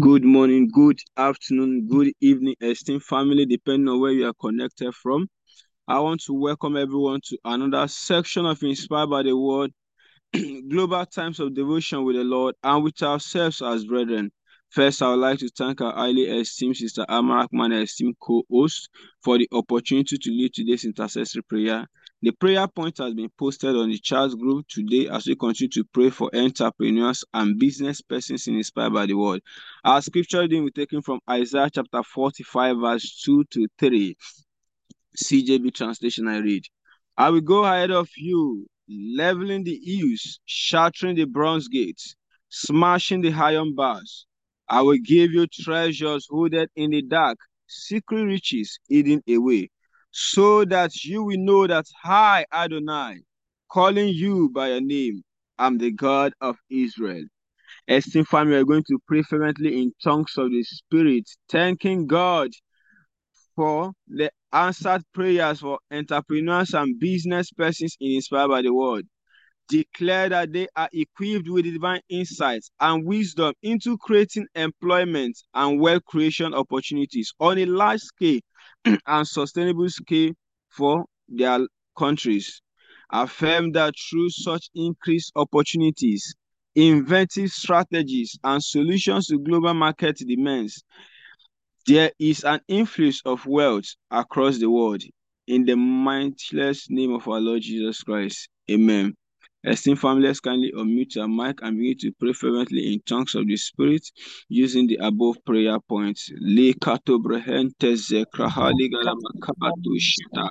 Good morning, good afternoon, good evening, esteemed family, depending on where you are connected from. I want to welcome everyone to another section of Inspired by the Word, Global Times of Devotion with the Lord, and with ourselves as brethren. First, I would like to thank our highly esteemed Sister Amarak, my esteemed co-host, for the opportunity to lead today's intercessory prayer. The prayer point has been posted on the chat group today as we continue to pray for entrepreneurs and business persons inspired by the word. Our scripture reading be taken from Isaiah chapter 45, verse 2 to 3. CJB translation I read. I will go ahead of you, leveling the hills, shattering the bronze gates, smashing the iron bars. I will give you treasures hoarded in the dark, secret riches hidden away, so that you will know that I, Adonai, calling you by your name, am the God of Israel. Esteemed family, we are going to pray fervently in tongues of the Spirit, thanking God for the answered prayers for entrepreneurs and business persons inspired by the word declare that they are equipped with divine insights and wisdom into creating employment and wealth creation opportunities on a large scale and sustainable scale for their countries. Affirm that through such increased opportunities, inventive strategies, and solutions to global market demands, there is an influx of wealth across the world. In the mindless name of our Lord Jesus Christ. Amen. Esteemed family, let's kindly unmute your mic and begin to pray fervently in tongues of the Spirit using the above prayer points. Le kato brehente zekrahali galamakatu shita.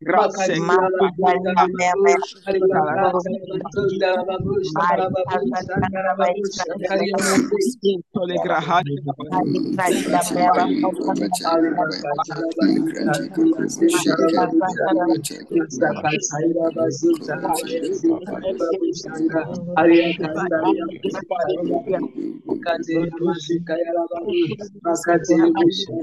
Gracias. Kadirabashika Yarababa, Makadirabashika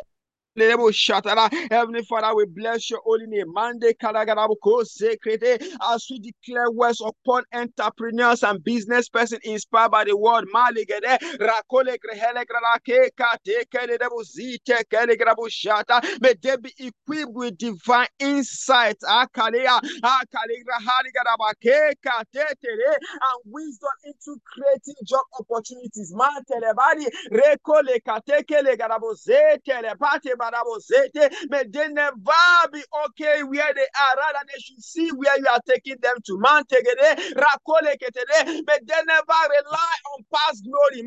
Heavenly Father, we bless your holy name. Mande as we declare words upon entrepreneurs and business persons inspired by the word. Maligede rakole. May they be equipped with divine insight. And wisdom into creating job opportunities. May they never be okay where they are. Rather, they should see where you are taking them to. May they never rely on past glory.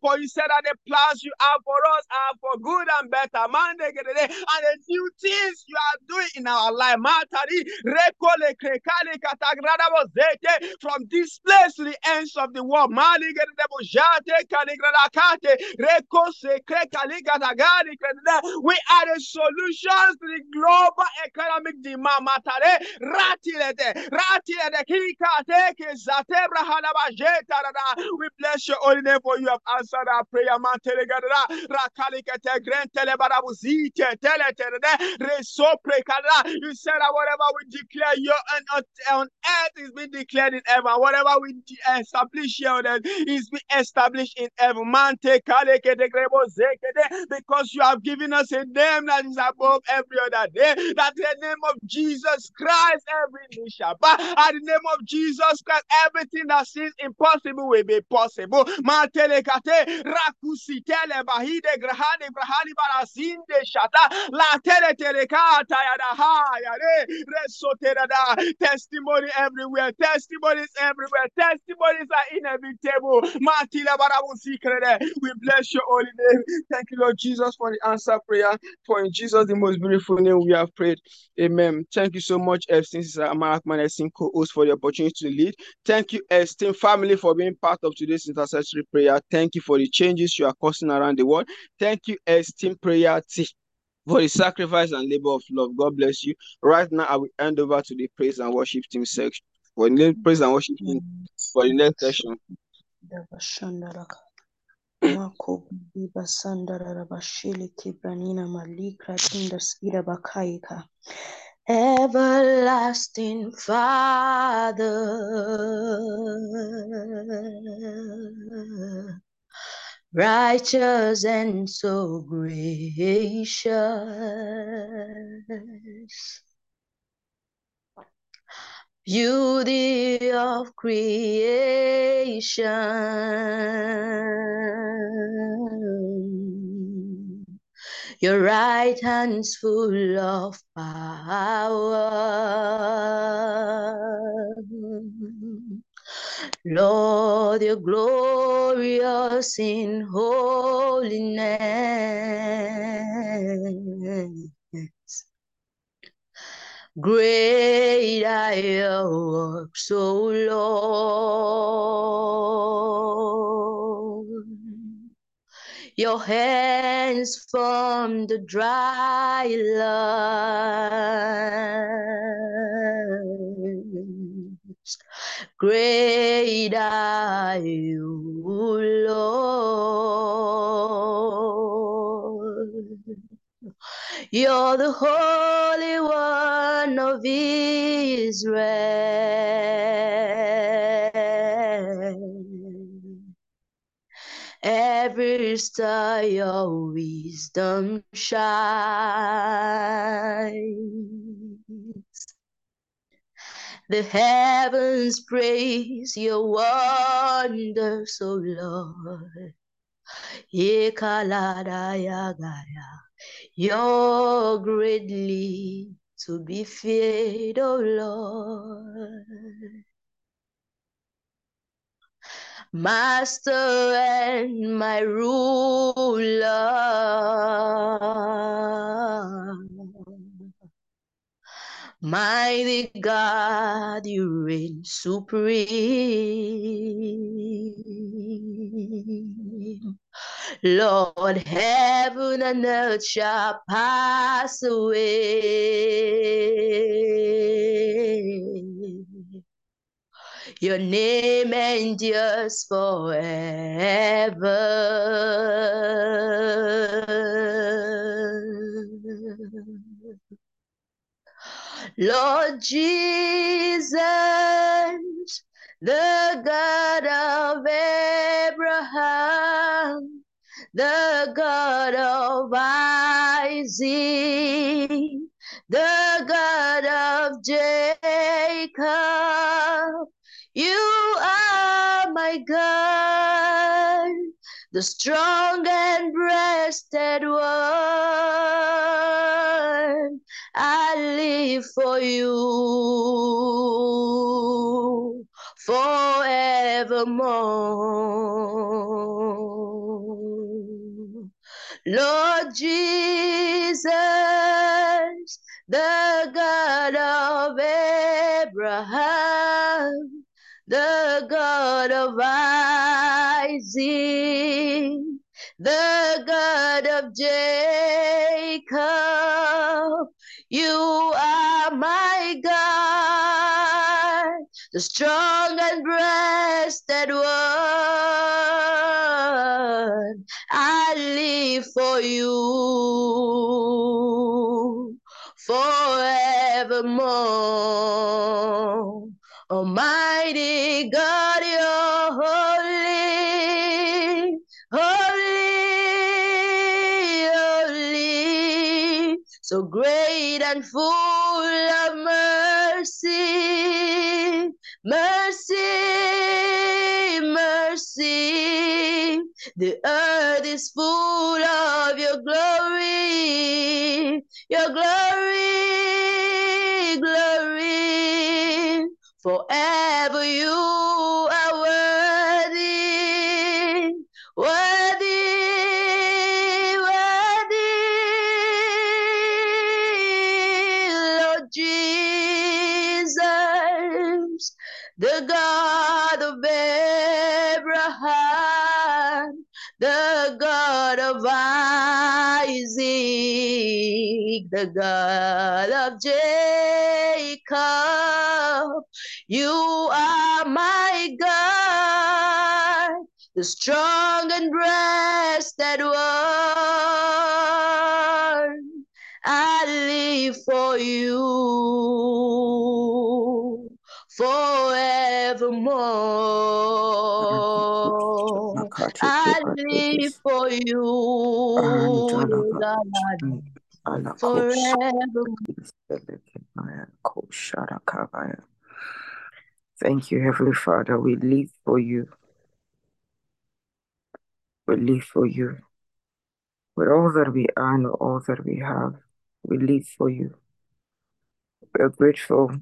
For you said that the plans you have for us are for good and better. And the new things you are doing in our life. From this place to the ends of the world. We are the solutions to the global economic demand. Matare ratilete ratilete kikate kezatebra halabajeta. We bless your holy name for you have answered our prayer. Matele gadara rakalikete grentele barabuzite teletere resopre kadara. You said that whatever we declare you on, on earth is being declared in heaven. Whatever we establish here on earth is being established in heaven. Because you have given us a name that is above every other name. That the name of Jesus Christ, every knee shall bow. At the name of Jesus Christ, everything that seems impossible will be possible. Testimony everywhere, testimonies everywhere, testimonies are inevitable. We bless your holy name. Thank you, Lord Jesus, for the answer prayer. For in Jesus, the most beautiful name, we have prayed. Amen. Thank you so much, Esteem Sister Amarakman Esteem co-host, for the opportunity to lead. Thank you, Esteem family, for being part of today's intercessory prayer. Thank you for the changes you are causing around the world. Thank you, Esteem prayer team for the sacrifice and labor of love. God bless you. Right now, I will hand over to the praise and worship team section for the praise and worship team for the next session. Bashili kibranina malikra. Everlasting Father, righteous and so gracious, beauty of creation. Your right hand's full of power. Lord, you're glorious in holiness. Great are your works, O Lord. Your hands formed the dry lands. Great are you, Lord. You're the Holy One of Israel. Every star your wisdom shines. The heavens praise your wonders, O Lord. You're greatly to be feared, O Lord. Master and my ruler. Mighty God, you reign supreme. Lord, heaven and earth shall pass away. Your name endures forever. Lord Jesus, the God of Abraham, the God of Isaac, the God of Jacob. You are my God, the strong and breasted one. I live for you forevermore. Lord Jesus, the God of Abraham, the God of Isaac, the God of Jacob, you are my God, the strong and breasted one. I live for you forevermore. Almighty God, you're holy, holy, holy, so great and full mercy, mercy. The earth is full of your glory, your glory, glory. Forever you the God of Jacob. You are my God, the strong and breasted one. I live for you forevermore. I live for you, God, forever. Thank you, Heavenly Father. We live for you. We live for you. With all that we are and all that we have, we live for you. We are grateful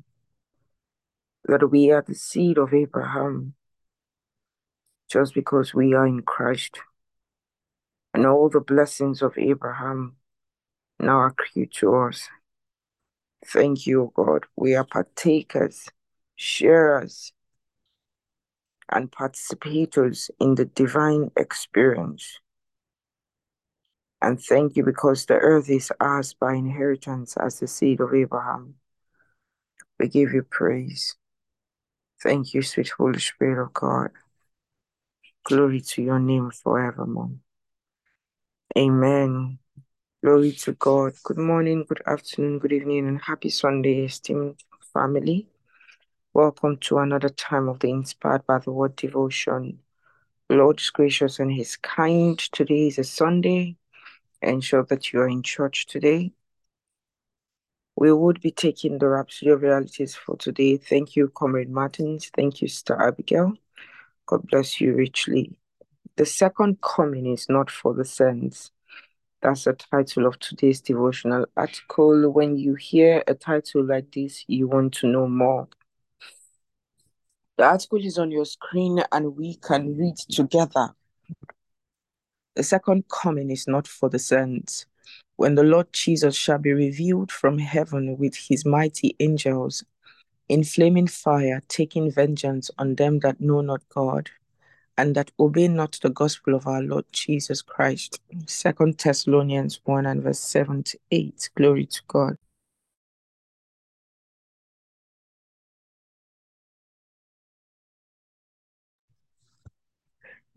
that we are the seed of Abraham just because we are in Christ. And all the blessings of Abraham accrue to us. Thank you, God. We are partakers, sharers, and participators in the divine experience. And thank you because the earth is ours by inheritance as the seed of Abraham. We give you praise. Thank you, sweet Holy Spirit of God. Glory to your name forevermore. Amen. Glory to God. Good morning, good afternoon, good evening, and happy Sunday, esteemed family. Welcome to another time of the Inspired by the Word devotion. Lord is gracious and He's kind. Today is a Sunday. Ensure that you are in church today. We would be taking the Rhapsody of Realities for today. Thank you, Comrade Martins. Thank you, Star Abigail. God bless you richly. The second coming is not for the saints. That's the title of today's devotional article. When you hear a title like this, you want to know more. The article is on your screen and we can read together. The second coming is not for the saints. When the Lord Jesus shall be revealed from heaven with his mighty angels in flaming fire, taking vengeance on them that know not God and that obey not the gospel of our Lord Jesus Christ. Second Thessalonians 1 and verse 7 to 8. Glory to God.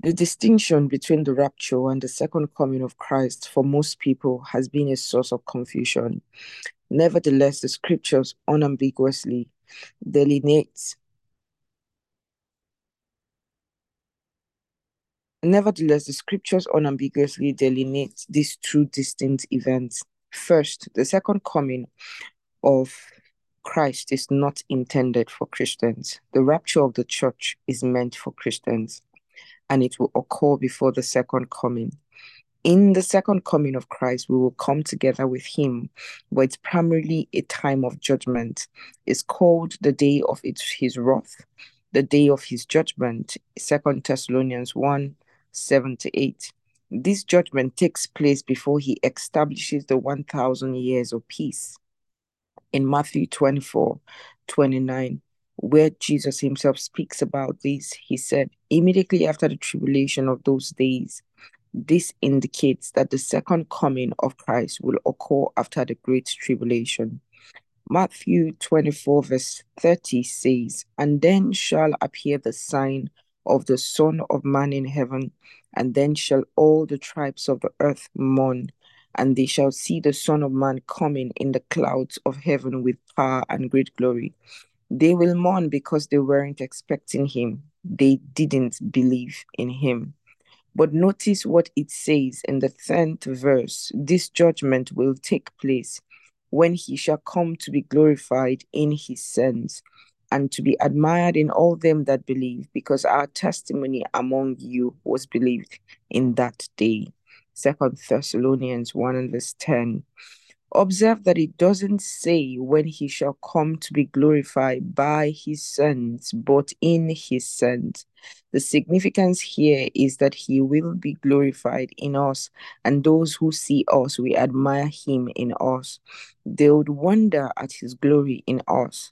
The distinction between the rapture and the second coming of Christ for most people has been a source of confusion. Nevertheless, the scriptures unambiguously delineate Nevertheless, the scriptures unambiguously delineate these two distinct events. First, the second coming of Christ is not intended for Christians. The rapture of the church is meant for Christians. and it will occur before the second coming. In the second coming of Christ, we will come together with Him, but it's primarily a time of judgment. It's called the day of His wrath, the day of His judgment. Second Thessalonians 1 7 to 8. This judgment takes place before He establishes the 1,000 years of peace. In Matthew 24 29, where Jesus himself speaks about this, he said, Immediately after the tribulation of those days, this indicates that the second coming of Christ will occur after the great tribulation. Matthew 24, verse 30 says, And then shall appear the sign of the Son of Man in heaven, and then shall all the tribes of the earth mourn, and they shall see the Son of Man coming in the clouds of heaven with power and great glory. They will mourn because they weren't expecting him. They didn't believe in him. But notice what it says in the 10th verse this judgment will take place when he shall come to be glorified in his sins and to be admired in all them that believe, because our testimony among you was believed in that day. Second Thessalonians 1 and verse 10. Observe that it doesn't say when he shall come to be glorified by his sons, but in his sons. The significance here is that he will be glorified in us, and those who see us will admire him in us. They would wonder at his glory in us.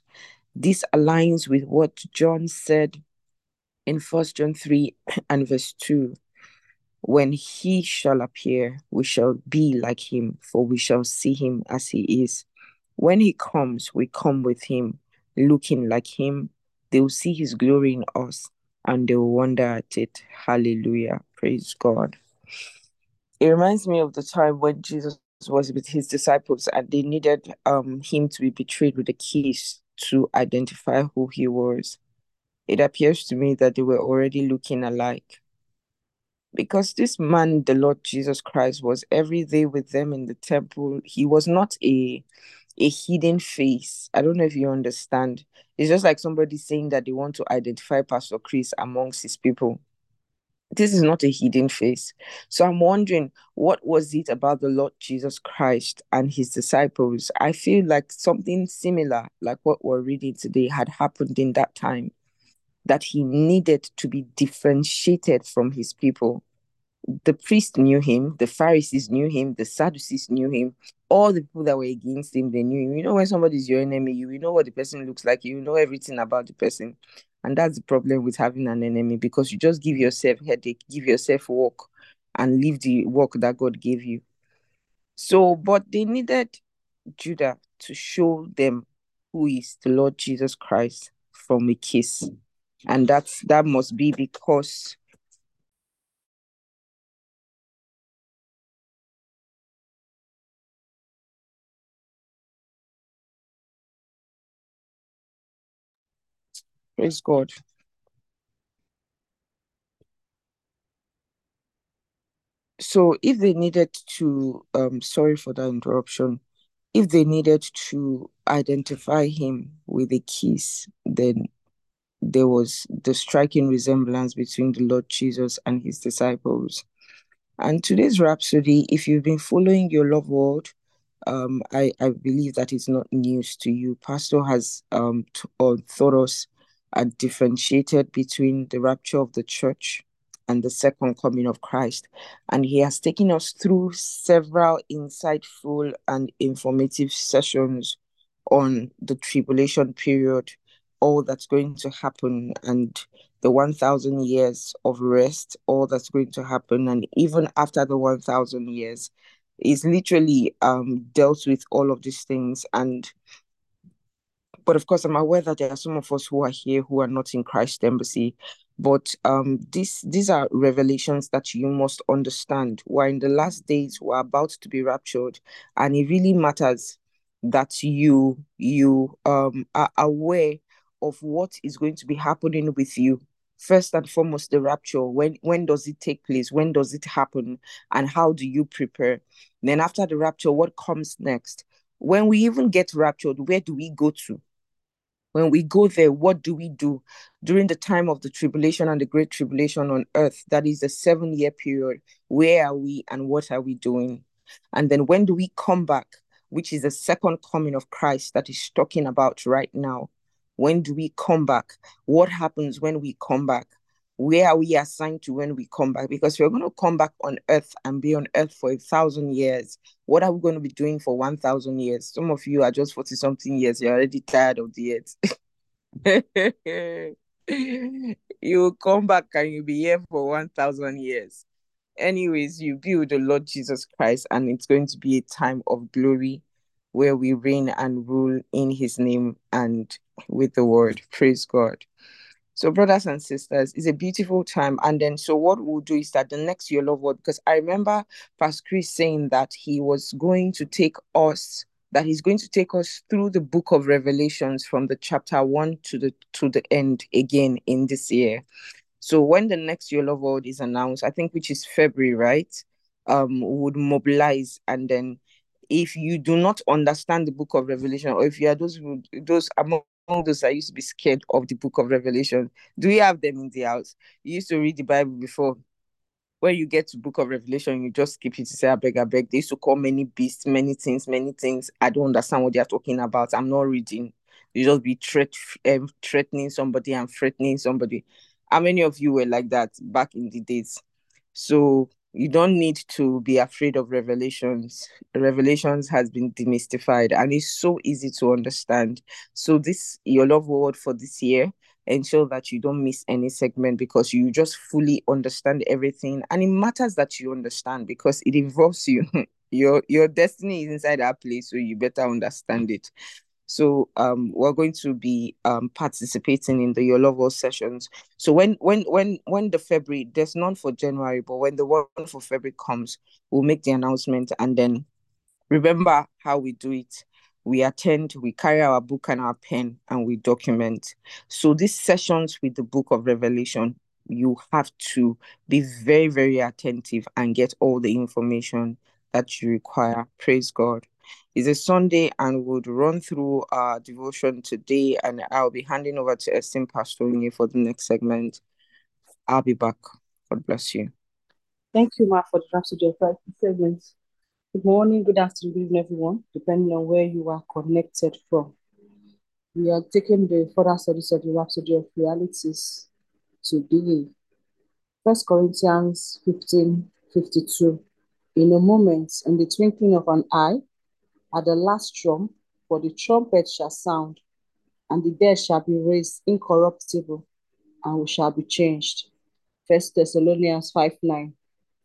This aligns with what John said in First John 3 and verse 2 when he shall appear, we shall be like him, for we shall see him as he is. When he comes, we come with him, looking like him. They will see his glory in us and they will wonder at it. Hallelujah. Praise God. It reminds me of the time when Jesus was with his disciples and they needed um, him to be betrayed with a kiss to identify who he was. It appears to me that they were already looking alike because this man, the Lord Jesus Christ, was every day with them in the temple. He was not a a hidden face. I don't know if you understand. It's just like somebody saying that they want to identify Pastor Chris amongst his people. This is not a hidden face. So I'm wondering what was it about the Lord Jesus Christ and his disciples? I feel like something similar, like what we're reading today, had happened in that time that he needed to be differentiated from his people. The priest knew him, the Pharisees knew him, the Sadducees knew him, all the people that were against him, they knew him. You know, when somebody's your enemy, you, you know what the person looks like, you know everything about the person. And that's the problem with having an enemy because you just give yourself headache, give yourself work, and leave the work that God gave you. So, but they needed Judas to show them who is the Lord Jesus Christ from a kiss and that's that must be because praise god so if they needed to um sorry for that interruption if they needed to identify him with a kiss then there was the striking resemblance between the Lord Jesus and his disciples. And today's Rhapsody, if you've been following your love world, um, I, I believe that it's not news to you. Pastor has um, t- uh, us and differentiated between the rapture of the church and the second coming of Christ. And he has taken us through several insightful and informative sessions on the tribulation period all that's going to happen and the 1000 years of rest all that's going to happen and even after the 1000 years is literally um dealt with all of these things and but of course i'm aware that there are some of us who are here who are not in christ embassy. But um these these are revelations that you must understand. We're in the last days we're about to be raptured and it really matters that you you um are aware of what is going to be happening with you. First and foremost the rapture. When when does it take place? When does it happen? And how do you prepare? Then after the rapture what comes next? When we even get raptured where do we go to When we go there, what do we do? During the time of the tribulation and the great tribulation on earth, that is a seven year period, where are we and what are we doing? And then when do we come back, which is the second coming of Christ that is talking about right now? When do we come back? What happens when we come back? Where are we assigned to when we come back? Because we're going to come back on earth and be on earth for a thousand years. What are we going to be doing for 1,000 years? Some of you are just 40 something years. You're already tired of the earth. you will come back and you'll be here for 1,000 years. Anyways, you be with the Lord Jesus Christ, and it's going to be a time of glory where we reign and rule in his name and with the word. Praise God. So, brothers and sisters, it's a beautiful time. And then, so what we'll do is that the next year, Love World, because I remember Pastor Chris saying that he was going to take us, that he's going to take us through the book of Revelations from the chapter one to the to the end again in this year. So when the next year, Love World is announced, I think which is February, right? Um, would mobilize and then if you do not understand the book of Revelation, or if you are those those among those that used to be scared of the book of Revelation, do you have them in the house? You used to read the Bible before. When you get to book of Revelation, you just skip it to say, I beg, I beg. They used to call many beasts, many things, many things. I don't understand what they are talking about. I'm not reading. You just be threat, um, threatening somebody and threatening somebody. How many of you were like that back in the days? So you don't need to be afraid of revelations. Revelations has been demystified and it's so easy to understand. So this your Love World for this year ensure that you don't miss any segment because you just fully understand everything and it matters that you understand because it involves you. Your your destiny is inside that place so you better understand it so um, we're going to be um, participating in the Your Love World sessions. So when when when when the February, there's none for January, but when the one for February comes, we'll make the announcement and then remember how we do it. We attend, we carry our book and our pen, and we document. So these sessions with the book of Revelation, you have to be very, very attentive and get all the information that you require. Praise God. It's a Sunday and we'll run through our devotion today and I'll be handing over to esteemed Pastor Unye for the next segment. I'll be back. God bless you. Thank you, Mark, for the Rhapsody of Life segment. Good morning, good afternoon, good evening, everyone, depending on where you are connected from. We are taking the further studies of the Rhapsody of Realities today. First Corinthians 15 52. In a moment, in the twinkling of an eye, at the last trump, for the trumpet shall sound, and the dead shall be raised incorruptible, and we shall be changed. First Thessalonians 5 9.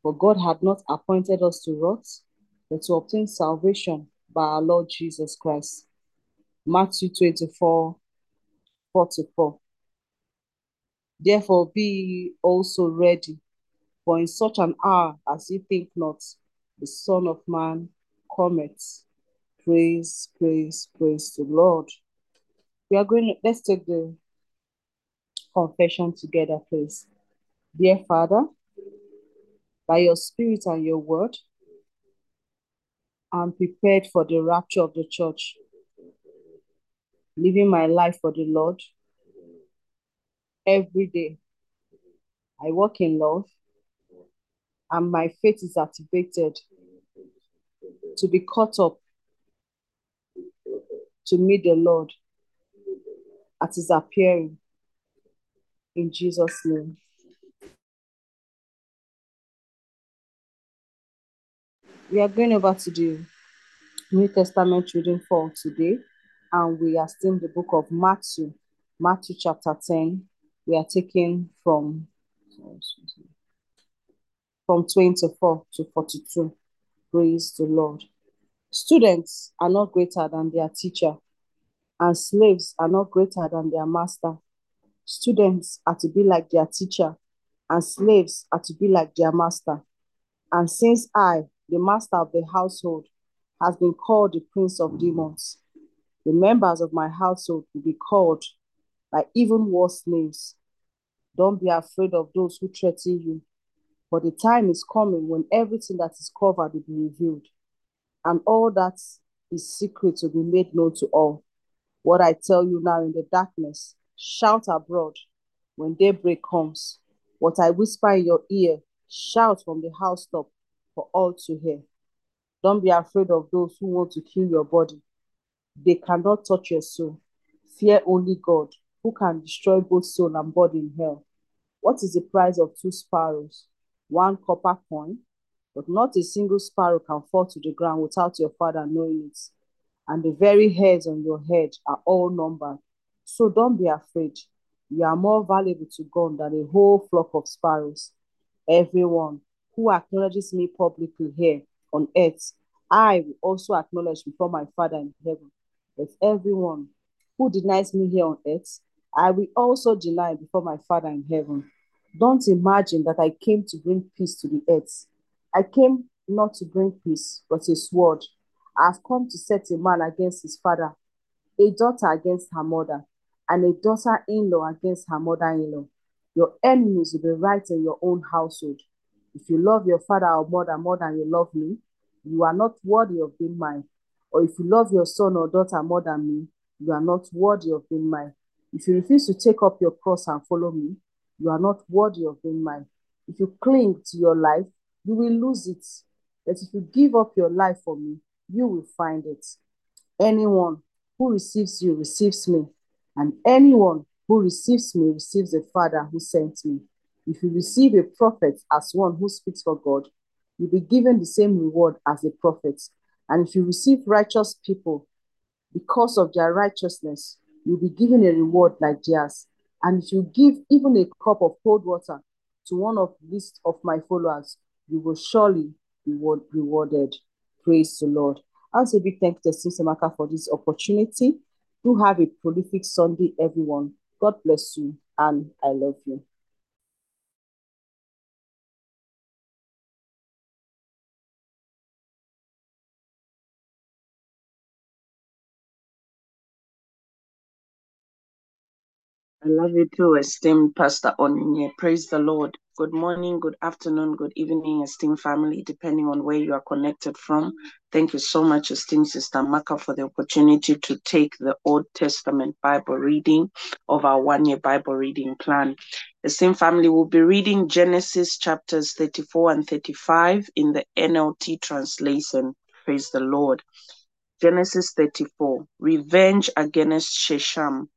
For God had not appointed us to wrath, but to obtain salvation by our Lord Jesus Christ. Matthew 24 44. Therefore be also ready, for in such an hour as ye think not, the Son of Man cometh. Praise, praise, praise the Lord. We are going, let's take the confession together, please. Dear Father, by your Spirit and your word, I'm prepared for the rapture of the church, living my life for the Lord every day. I walk in love, and my faith is activated to be caught up to meet the Lord at his appearing. In Jesus' name. We are going over to the New Testament reading for today, and we are still in the book of Matthew, Matthew chapter 10. We are taking from, from 24 to 42. Praise the Lord. Students are not greater than their teacher, and slaves are not greater than their master. Students are to be like their teacher, and slaves are to be like their master. And since I, the master of the household, has been called the prince of demons, the members of my household will be called by even worse names. Don't be afraid of those who threaten you, for the time is coming when everything that is covered will be revealed, and all that is secret will be made known to all. What I tell you now in the darkness, shout abroad when daybreak comes. What I whisper in your ear, shout from the housetop for all to hear. Don't be afraid of those who want to kill your body. They cannot touch your soul. Fear only God, who can destroy both soul and body in hell. What is the price of two sparrows? One copper coin, but not a single sparrow can fall to the ground without your father knowing it. And the very hairs on your head are all numbered. So don't be afraid. You are more valuable to God than a whole flock of sparrows. Everyone who acknowledges me publicly here on earth, I will also acknowledge before my Father in heaven. But everyone who denies me here on earth, I will also deny before my Father in heaven. Don't imagine that I came to bring peace to the earth. I came not to bring peace, but a sword. I have come to set a man against his father, a daughter against her mother, and a daughter in law against her mother in law. Your enemies will be right in your own household. If you love your father or mother more than you love me, you are not worthy of being mine. Or if you love your son or daughter more than me, you are not worthy of being mine. If you refuse to take up your cross and follow me, you are not worthy of being mine. If you cling to your life, you will lose it. But if you give up your life for me, you will find it. Anyone who receives you receives me, and anyone who receives me receives the Father who sent me. If you receive a prophet as one who speaks for God, you'll be given the same reward as a prophet. And if you receive righteous people because of their righteousness, you'll be given a reward like theirs. And if you give even a cup of cold water to one of least of my followers, you will surely be rewarded. Praise the Lord. I want to big thank you to Simsemaka for this opportunity. Do have a prolific Sunday, everyone. God bless you, and I love you. I love you too, esteemed Pastor Onyinye. Praise the Lord. Good morning, good afternoon, good evening, esteemed family, depending on where you are connected from. Thank you so much, esteemed Sister Maka, for the opportunity to take the Old Testament Bible reading of our one year Bible reading plan. Esteemed family will be reading Genesis chapters 34 and 35 in the NLT translation. Praise the Lord. Genesis 34 Revenge against Shechem.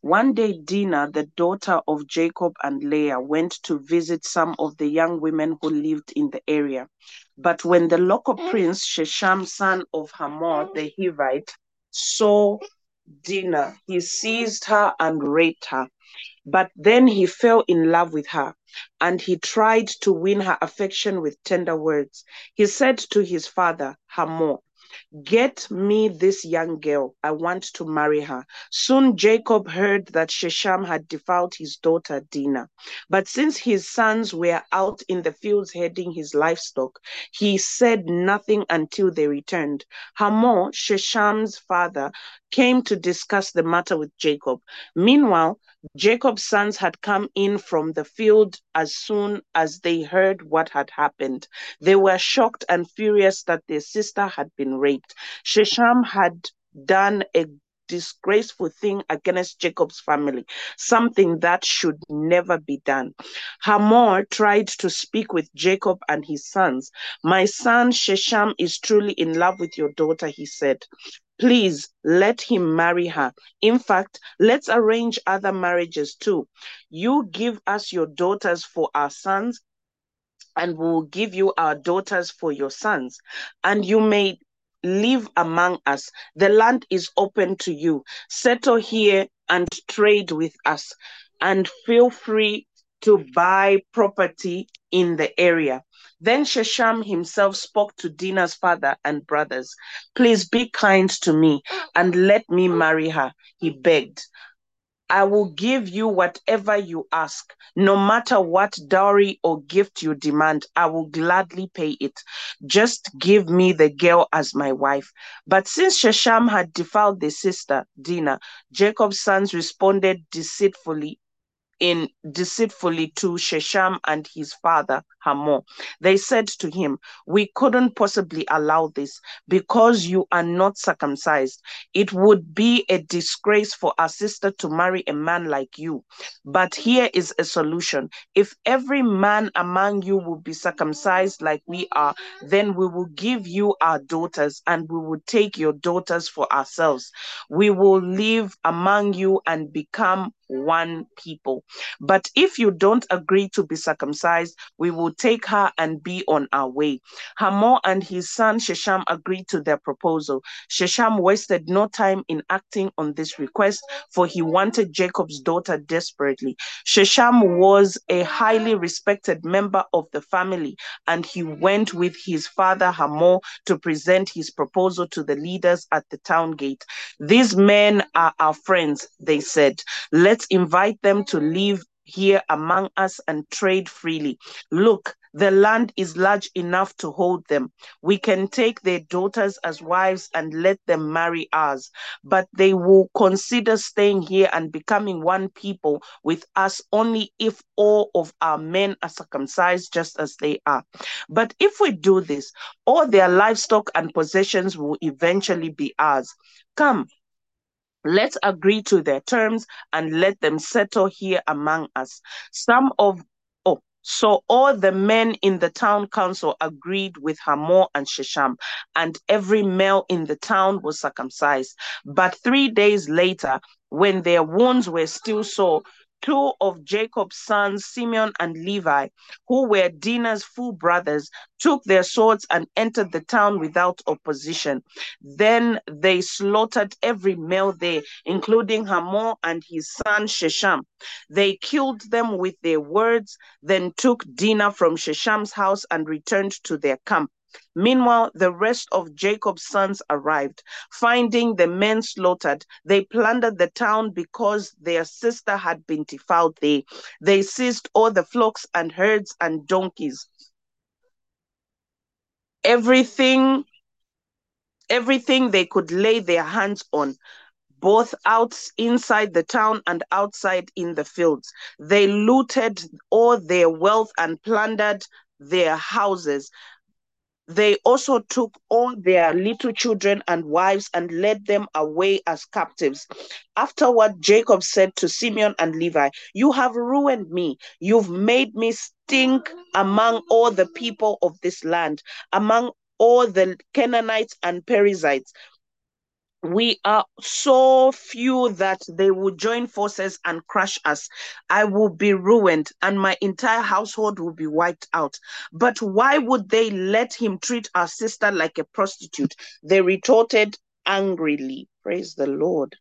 One day, Dinah, the daughter of Jacob and Leah, went to visit some of the young women who lived in the area. But when the local mm. prince, Shechem, son of Hamor, the mm. Hivite, saw Dinah, he seized her and raped her. But then he fell in love with her, and he tried to win her affection with tender words. He said to his father, Hamor, Get me this young girl. I want to marry her. Soon Jacob heard that Shechem had defiled his daughter Dinah. But since his sons were out in the fields herding his livestock, he said nothing until they returned. Hamor, Shechem's father, came to discuss the matter with Jacob. Meanwhile, Jacob's sons had come in from the field as soon as they heard what had happened. They were shocked and furious that their sister had been raped. Shechem had done a disgraceful thing against Jacob's family, something that should never be done. Hamor tried to speak with Jacob and his sons. My son Shechem is truly in love with your daughter, he said. Please let him marry her. In fact, let's arrange other marriages too. You give us your daughters for our sons, and we will give you our daughters for your sons. And you may live among us. The land is open to you. Settle here and trade with us. And feel free to buy property in the area. Then Shechem himself spoke to Dinah's father and brothers. Please be kind to me and let me marry her, he begged. I will give you whatever you ask. No matter what dowry or gift you demand, I will gladly pay it. Just give me the girl as my wife. But since Shechem had defiled the sister, Dinah, Jacob's sons responded deceitfully in deceitfully to Shechem and his father Hamor. They said to him, We couldn't possibly allow this because you are not circumcised. It would be a disgrace for our sister to marry a man like you. But here is a solution. If every man among you will be circumcised like we are, then we will give you our daughters and we will take your daughters for ourselves. We will live among you and become one people. But if you don't agree to be circumcised, we will take her and be on our way. Hamor and his son Shechem agreed to their proposal. Shechem wasted no time in acting on this request, for he wanted Jacob's daughter desperately. Shechem was a highly respected member of the family, and he went with his father Hamor to present his proposal to the leaders at the town gate. These men are our friends, they said. Let's invite them to live here among us and trade freely. Look, the land is large enough to hold them. We can take their daughters as wives and let them marry us, but they will consider staying here and becoming one people with us only if all of our men are circumcised just as they are. But if we do this, all their livestock and possessions will eventually be ours. Come, Let's agree to their terms and let them settle here among us. Some of oh, so all the men in the town council agreed with Hamor and Shechem, and every male in the town was circumcised. But three days later, when their wounds were still sore, two of Jacob's sons, Simeon and Levi, who were Dinah's full brothers, took their swords and entered the town without opposition. Then they slaughtered every male there, including Hamor and his son Shechem. They killed them with their words, then took Dinah from Shechem's house and returned to their camp. Meanwhile, the rest of Jacob's sons arrived. Finding the men slaughtered, they plundered the town because their sister had been defiled there. They seized all the flocks and herds and donkeys. Everything, everything they could lay their hands on both out inside the town and outside in the fields. They looted all their wealth and plundered their houses. They also took all their little children and wives and led them away as captives. Afterward, Jacob said to Simeon and Levi, You have ruined me. You've made me stink among all the people of this land, among all the Canaanites and Perizzites we are so few that they will join forces and crush us. I will be ruined and my entire household will be wiped out. But why would they let him treat our sister like a prostitute? They retorted angrily. Praise the Lord.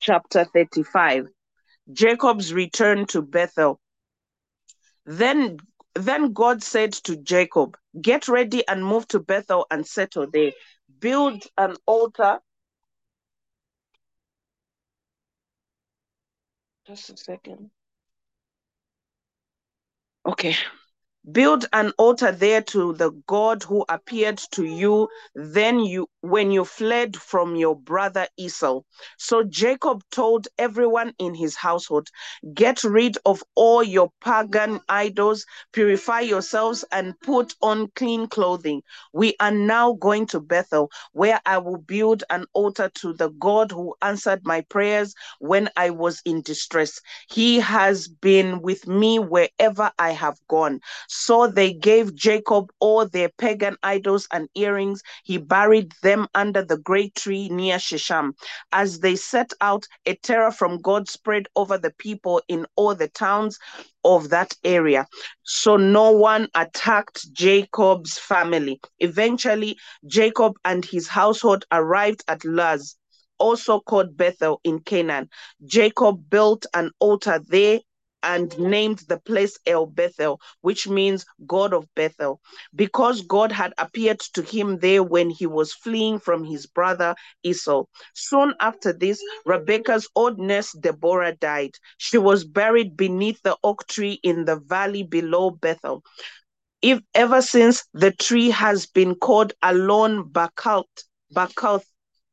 Chapter 35 Jacob's return to Bethel. Then then God said to Jacob, Get ready and move to Bethel and settle there build an altar. Just a second. Okay. Build an altar there to the God who appeared to you then you when you fled from your brother Esau. So Jacob told everyone in his household, Get rid of all your pagan idols, purify yourselves, and put on clean clothing. We are now going to Bethel, where I will build an altar to the God who answered my prayers when I was in distress. He has been with me wherever I have gone. So they gave Jacob all their pagan idols and earrings. He buried them under the great tree near Shechem. As they set out, a terror from God spread over the people in all the towns of that area. So no one attacked Jacob's family. Eventually, Jacob and his household arrived at Luz also called Bethel in Canaan. Jacob built an altar there and named the place El Bethel, which means God of Bethel, because God had appeared to him there when he was fleeing from his brother Esau. Soon after this, Rebekah's old nurse Deborah died. She was buried beneath the oak tree in the valley below Bethel. If ever since the tree has been called Allon Bakalth, Bakalth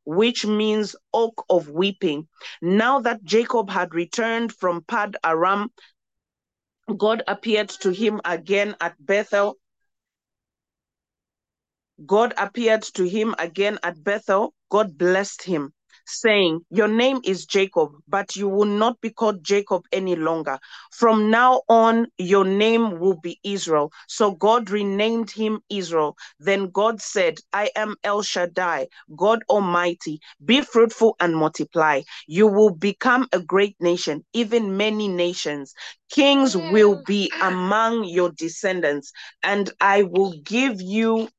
which means oak of weeping. Now that Jacob had returned from Pad Aram, God appeared to him again at Bethel. God appeared to him again at Bethel. God blessed him saying, Your name is Jacob, but you will not be called Jacob any longer. From now on, your name will be Israel. So God renamed him Israel. Then God said, I am El Shaddai, God Almighty. Be fruitful and multiply. You will become a great nation, even many nations. Kings will be among your descendants, and I will give you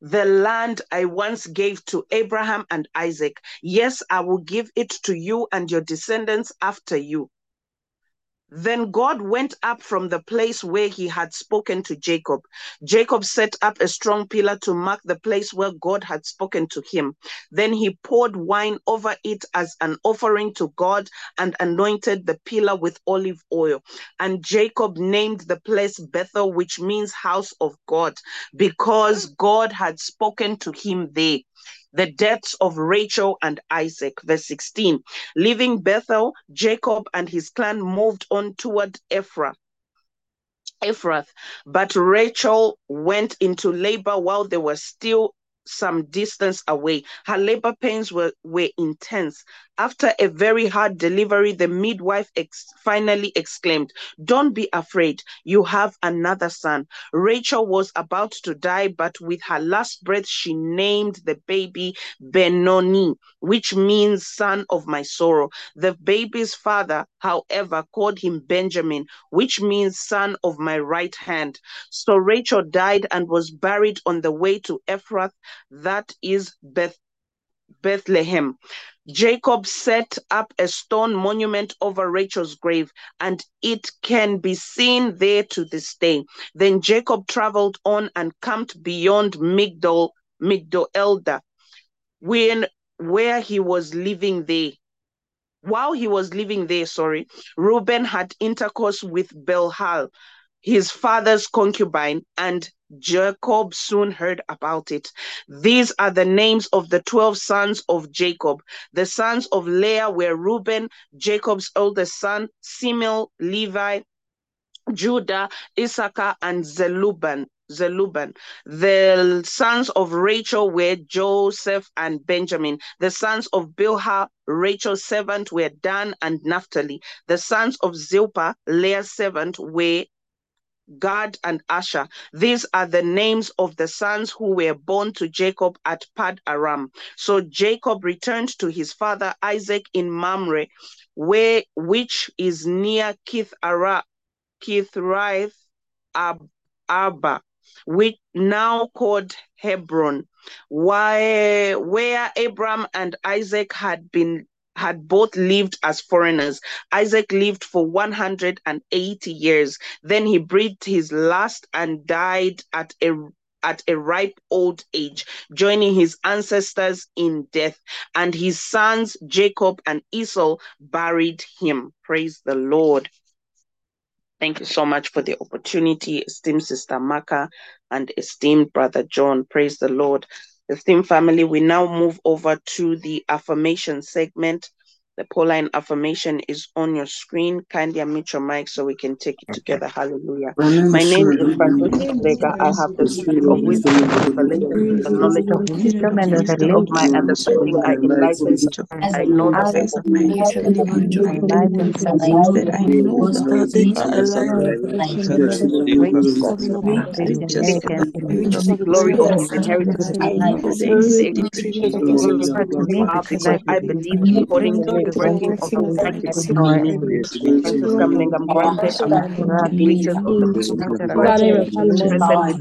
the land I once gave to Abraham and Isaac. Yes, I will give it to you and your descendants after you. Then God went up from the place where he had spoken to Jacob. Jacob set up a strong pillar to mark the place where God had spoken to him. Then he poured wine over it as an offering to God and anointed the pillar with olive oil. And Jacob named the place Bethel, which means house of God, because God had spoken to him there the deaths of Rachel and Isaac. Verse 16. Leaving Bethel, Jacob and his clan moved on toward Ephrath. Ephrath, but Rachel went into labor while they were still some distance away. Her labor pains were, were intense. After a very hard delivery, the midwife ex- finally exclaimed, Don't be afraid, you have another son. Rachel was about to die, but with her last breath, she named the baby Benoni, which means son of my sorrow. The baby's father, however, called him Benjamin, which means son of my right hand. So Rachel died and was buried on the way to Ephrath, that is Beth. Bethlehem. Jacob set up a stone monument over Rachel's grave, and it can be seen there to this day. Then Jacob traveled on and camped beyond Migdol, Migdol Elder, when where he was living there. While he was living there, sorry, Reuben had intercourse with Bilhah, his father's concubine, and Jacob soon heard about it. These are the names of the 12 sons of Jacob. The sons of Leah were Reuben, Jacob's oldest son, Simeon, Levi, Judah, Issachar, and Zeluban. Zeluban. The sons of Rachel were Joseph and Benjamin. The sons of Bilhah, Rachel's servant, were Dan and Naphtali. The sons of Zilpah, Leah's servant, were Gad and Asher. These are the names of the sons who were born to Jacob at Pad Aram. So Jacob returned to his father Isaac in Mamre, where which is near Kith Ara, Ab, Abba, which now called Hebron, where, where Abram and Isaac had been had both lived as foreigners. Isaac lived for 180 years. Then he breathed his last and died at a at a ripe old age, joining his ancestors in death. And his sons, Jacob and Esau, buried him. Praise the Lord. Thank you so much for the opportunity, esteemed Sister Maka and esteemed Brother John. Praise the Lord. Esteemed family, we now move over to the affirmation segment. The Pauline affirmation is on your screen. Kindly unmute your mic so we can take it together. Hallelujah. My name is Francisco Vega. I have the spirit of wisdom and revelation, the knowledge of wisdom and the spirit of my understanding are enlightened. I know the Others hope of my head, Enlightened and boosted, I know that things are alive. grace of the glory of his inheritance. I know there is a decree. I believe according to the working of the executive meaning. Francis Kamlengam granted the riches of the present with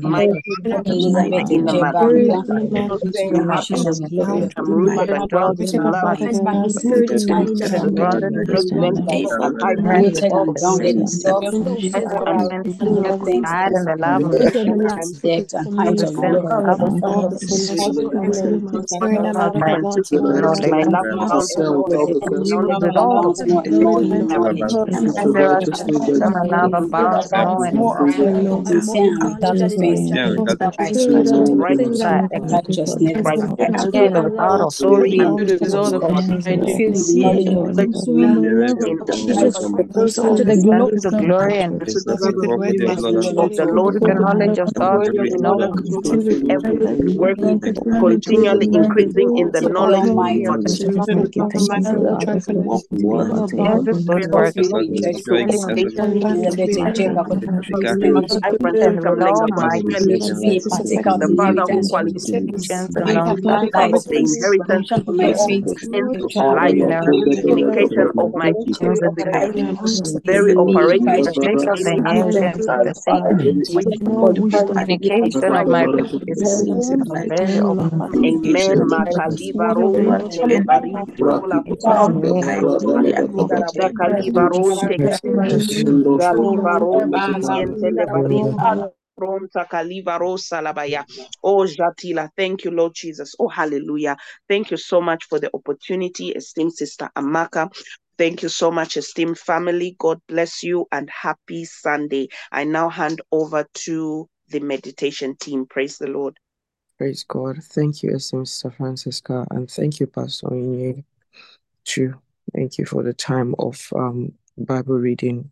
my in the matter. I'm rooted and grounded in love. I believe my love the you knowledge with of all God the and more in wisdom, heavenly and there are some another bounds knowing more of right righteousness, right and again without authority to the result of sincere in the the glory and to the greatness of the Lord, the knowledge of God, the knowing everything working continually increasing in the knowledge of God. every good work, Francisca with all my Mlenga, the father who qualifies patience and some of the inheritance into life, indication of my understanding the very operation for the sake of the inheritance of the saints, communication of my faith, the very Amen. Makaliva Roma Telebari Sola Zakaliva Ronte Galiva Ronte Telebari Pronta Kaliva Rosa Labaya. Oh Jatila, thank you, Lord Jesus. Oh hallelujah. Thank you so much for the opportunity, esteemed sister Amaka. Thank you so much, esteemed family. God bless you and happy Sunday. I now hand over to the meditation team. Praise the Lord. Praise God. Thank you, esteemed Sister Francisca, and thank you, Pastor Inye. True. Thank you for the time of um, Bible reading.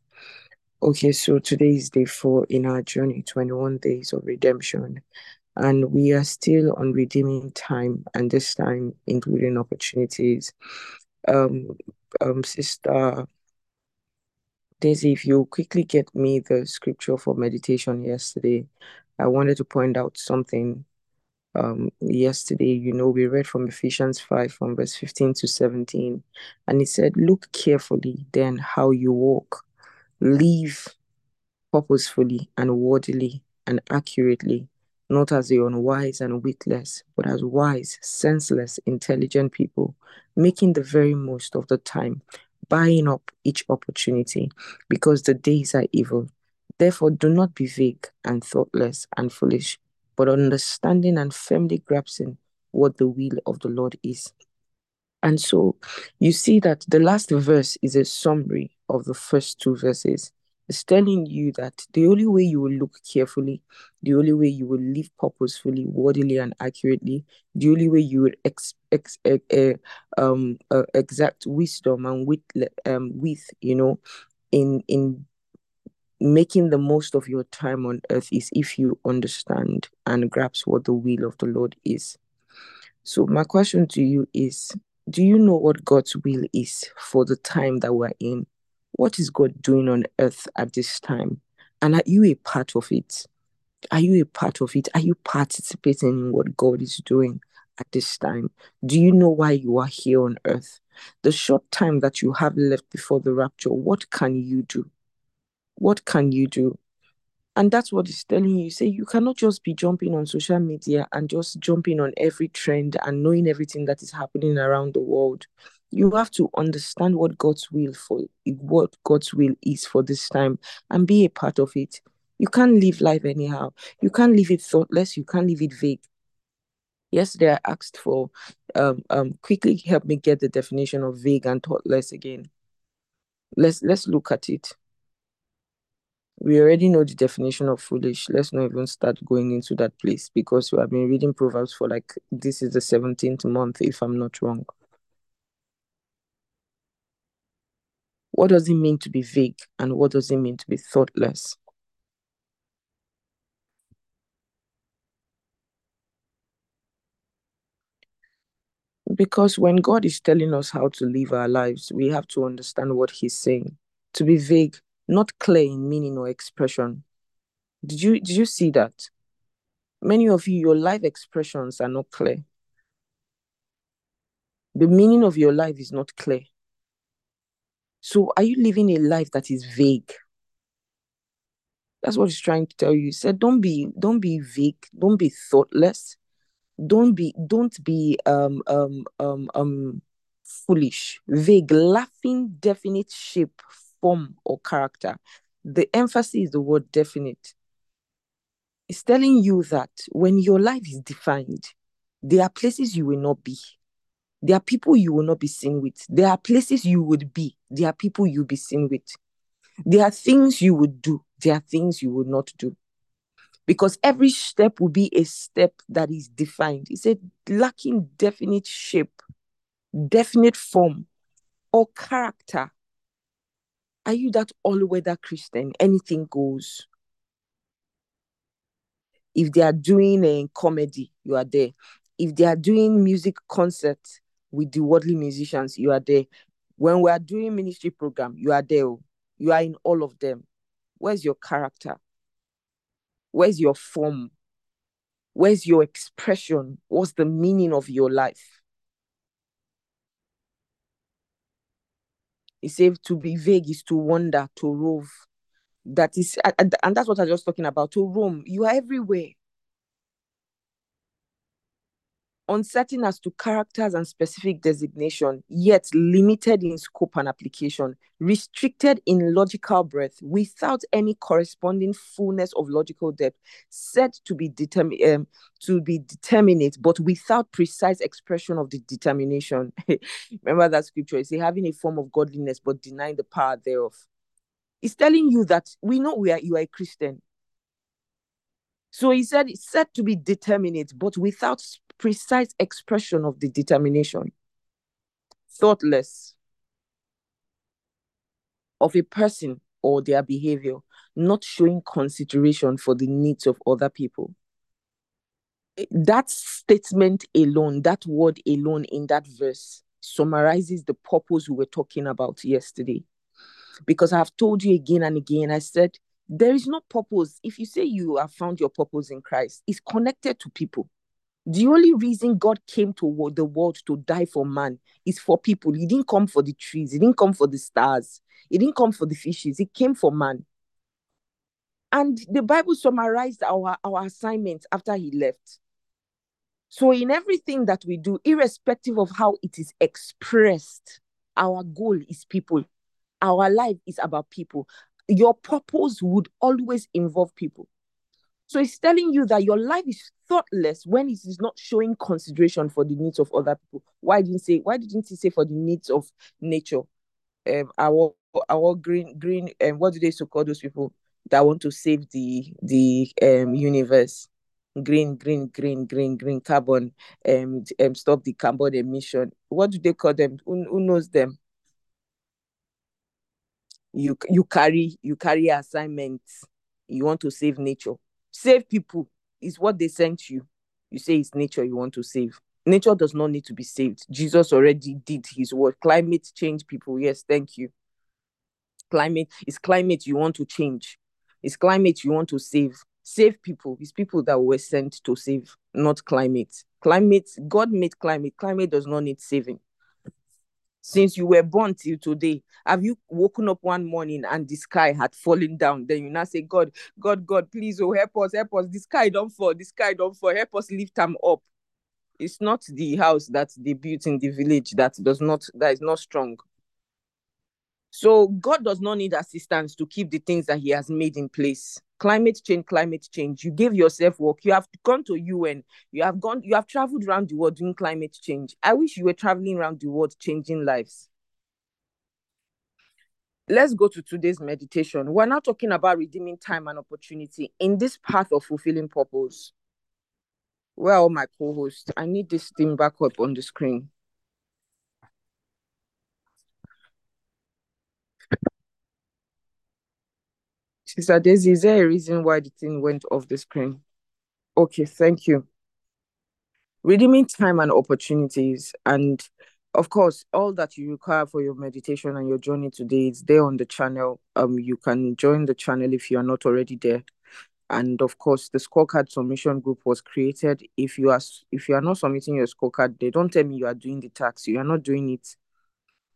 Okay, so today is day four in our journey, 21 days of redemption. And we are still on redeeming time, and this time including opportunities. Um, um, Sister Daisy, if you quickly get me the scripture for meditation yesterday, I wanted to point out something. Um, yesterday, you know, we read from Ephesians 5 from verse 15 to 17, and it said, Look carefully then how you walk, live purposefully and worthily and accurately, not as the unwise and witless, but as wise, senseless, intelligent people, making the very most of the time, buying up each opportunity, because the days are evil. Therefore, do not be vague and thoughtless and foolish, but understanding and firmly grasping what the will of the Lord is. And so you see that the last verse is a summary of the first two verses. It's telling you that the only way you will look carefully, the only way you will live purposefully, worthily, and accurately, the only way you will ex, ex, uh, um, uh, exact wisdom and with, um, with you know, in in making the most of your time on earth is if you understand and grasp what the will of the Lord is. So my question to you is do you know what God's will is for the time that we're in? What is God doing on earth at this time? And are you a part of it? Are you a part of it? Are you participating in what God is doing at this time? Do you know why you are here on earth? The short time that you have left before the rapture, what can you do? What can you do? And that's what it's telling you. Say you cannot just be jumping on social media and just jumping on every trend and knowing everything that is happening around the world. You have to understand what God's will for what God's will is for this time and be a part of it. You can't live life anyhow. You can't live it thoughtless. You can't live it vague. Yesterday I asked for um um quickly help me get the definition of vague and thoughtless again. Let's let's look at it we already know the definition of foolish. Let's not even start going into that place because we have been reading Proverbs for like this is the 17th month, if I'm not wrong. What does it mean to be vague and what does it mean to be thoughtless? Because when God is telling us how to live our lives, we have to understand what He's saying. To be vague, not clear in meaning or expression. Did you did you see that? Many of you, your life expressions are not clear. The meaning of your life is not clear. So are you living a life that is vague? That's what he's trying to tell you. He said, don't be, don't be vague, don't be thoughtless, don't be, don't be um um um um foolish, vague, laughing, definite shape, form, or character. The emphasis is the word definite. It's telling you that when your life is defined, there are places you will not be. There are people you will not be seen with. There are places you would be. There are people you'll be seen with. There are things you would do. There are things you will not do. Because every step will be a step that is defined. It's a lacking definite shape, definite form, or character. Are you that all weather Christian? Anything goes. If they are doing a comedy, you are there. If they are doing music concerts with the worldly musicians, you are there. When we are doing ministry program, you are there. Oh. You are in all of them. Where's your character? Where's your form? Where's your expression? What's the meaning of your life? He said to be vague is to wander, to rove. That is, and that's what I was just talking about. To roam, you are everywhere. Uncertain as to characters and specific designation, yet limited in scope and application, restricted in logical breadth, without any corresponding fullness of logical depth, said to be determined um, to be determinate, but without precise expression of the determination. Remember that scripture, it's having a form of godliness, but denying the power thereof. It's telling you that we know we are you are a Christian. So he said it's said to be determinate, but without precise expression of the determination. Thoughtless of a person or their behavior, not showing consideration for the needs of other people. That statement alone, that word alone in that verse, summarizes the purpose we were talking about yesterday. Because I've told you again and again, I said, there is no purpose. If you say you have found your purpose in Christ, it's connected to people. The only reason God came to the world to die for man is for people. He didn't come for the trees, he didn't come for the stars, he didn't come for the fishes, he came for man. And the Bible summarized our, our assignment after he left. So, in everything that we do, irrespective of how it is expressed, our goal is people. Our life is about people. Your purpose would always involve people. So it's telling you that your life is thoughtless when it is not showing consideration for the needs of other people. Why didn't say why didn't he say for the needs of nature? Um our our green green and um, what do they so call those people that want to save the the um universe? Green, green, green, green, green carbon, um, um stop the carbon emission. What do they call them? Who, who knows them? You you carry you carry assignments. You want to save nature Save people is what they sent you. You say it's nature you want to save. Nature does not need to be saved. Jesus already did his work. Climate change people. Yes, thank you. Climate is climate you want to change. It's climate you want to save. Save people. It's people that were sent to save, not climate. Climate, God made climate. Climate does not need saving since you were born till today have you woken up one morning and the sky had fallen down? Then you now say god god god please oh help us help us. The sky don't fall the sky don't fall. Help us lift them up. It's not the house that they built in the village that does not that is not strong. So god does not need assistance to keep the things that he has made in place climate change climate change. You gave yourself work. You have gone to un you have gone you have traveled around the world doing climate change. I wish you were traveling around the world changing lives. Let's go to today's meditation. We're now talking about redeeming time and opportunity in this path of fulfilling purpose. Well my co-host i need this thing back up on the screen Sister Daisy, is there a reason why the thing went off the screen? Okay, thank you. Redeeming time and opportunities. And of course, all that you require for your meditation and your journey today is there on the channel. Um, you can join the channel if you are not already there. And of course, the scorecard submission group was created. If you are if you are not submitting your scorecard, they don't tell me you are doing the tax. You are not doing it.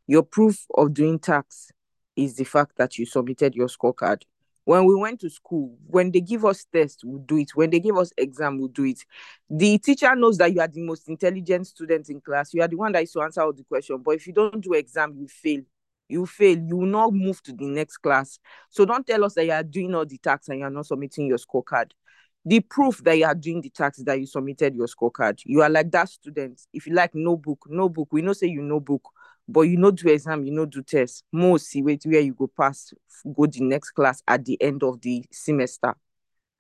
Your proof of doing tax is the fact that you submitted your scorecard when we went to school when they give us tests we'll do it. When they give us exam we'll do it. The teacher knows that you are the most intelligent student in class. You are the one that is to answer all the questions but if you don't do exam you fail. You fail. You will not move to the next class. So don't tell us that you are doing all the tasks and you're not submitting your scorecard. The proof that you are doing the tax that you submitted your scorecard. You are like that student. If you like no book, no book. We know say you no book, but you know do exam, you know do test. Most see wait where you go pass, go the next class at the end of the semester.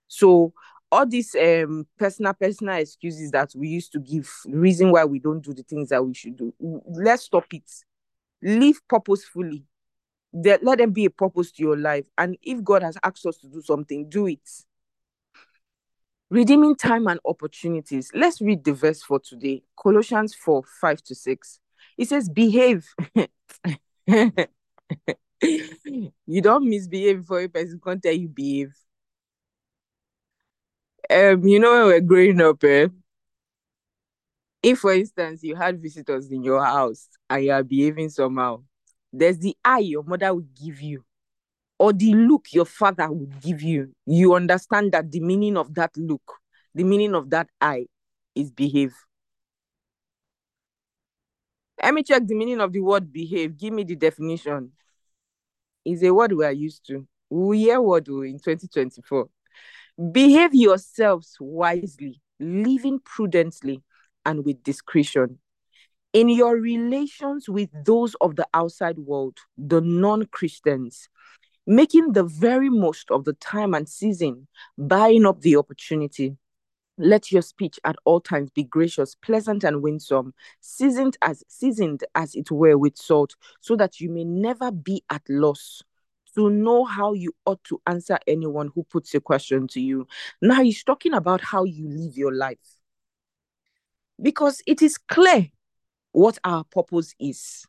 So all these um personal personal excuses that we used to give, reason why we don't do the things that we should do. Let's stop it. Live purposefully. Let them be a purpose to your life. And if God has asked us to do something, do it redeeming time and opportunities. Let's read the verse for today Colossians 4 5 to 6. It says, Behave. you don't misbehave for a person can't tell you behave. Um, you know, when we're growing up, eh? if for instance you had visitors in your house and you are behaving somehow, there's the eye your mother will give you or the look your father would give you, you understand that the meaning of that look, the meaning of that eye is behave. Let me check the meaning of the word behave. Give me the definition. Is a word we are used to. We hear word oh, in 2024. Behave yourselves wisely, living prudently and with discretion. In your relations with those of the outside world, the non Christians, making the very most of the time and season, buying up the opportunity. Let your speech at all times be gracious, pleasant, and winsome, seasoned as seasoned as it were with salt, so that you may never be at loss to know how you ought to answer anyone who puts a question to you. Now he's talking about how you live your life. Because it is clear what our purpose is.